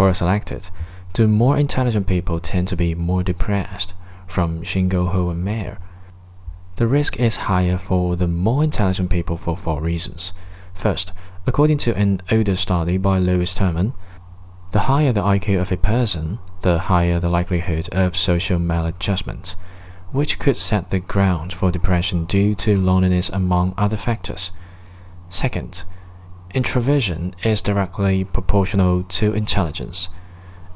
Course-selected. Do more intelligent people tend to be more depressed? From Shingo Ho and Mayer. The risk is higher for the more intelligent people for four reasons. First, according to an older study by Lewis Terman, the higher the IQ of a person, the higher the likelihood of social maladjustment, which could set the ground for depression due to loneliness among other factors. Second, introversion is directly proportional to intelligence.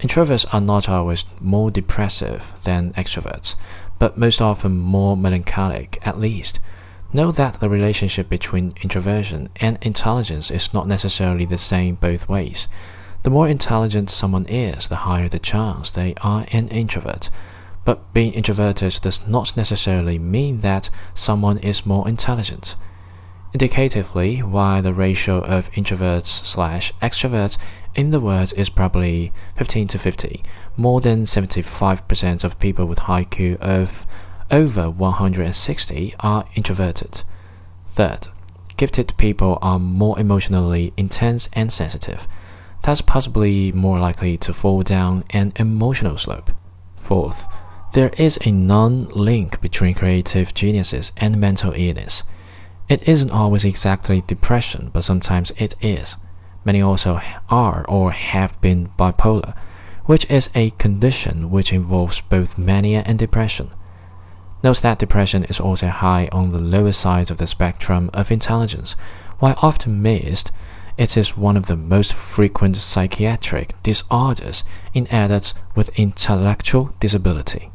Introverts are not always more depressive than extroverts, but most often more melancholic, at least. Note that the relationship between introversion and intelligence is not necessarily the same both ways. The more intelligent someone is, the higher the chance they are an introvert. But being introverted does not necessarily mean that someone is more intelligent. Indicatively, while the ratio of introverts slash extroverts in the world is probably 15 to 50, more than 75% of people with IQ of over 160 are introverted. Third, gifted people are more emotionally intense and sensitive. That's possibly more likely to fall down an emotional slope. Fourth, there is a non link between creative geniuses and mental illness. It isn't always exactly depression, but sometimes it is. Many also are or have been bipolar, which is a condition which involves both mania and depression. Note that depression is also high on the lower side of the spectrum of intelligence. While often missed, it is one of the most frequent psychiatric disorders in adults with intellectual disability.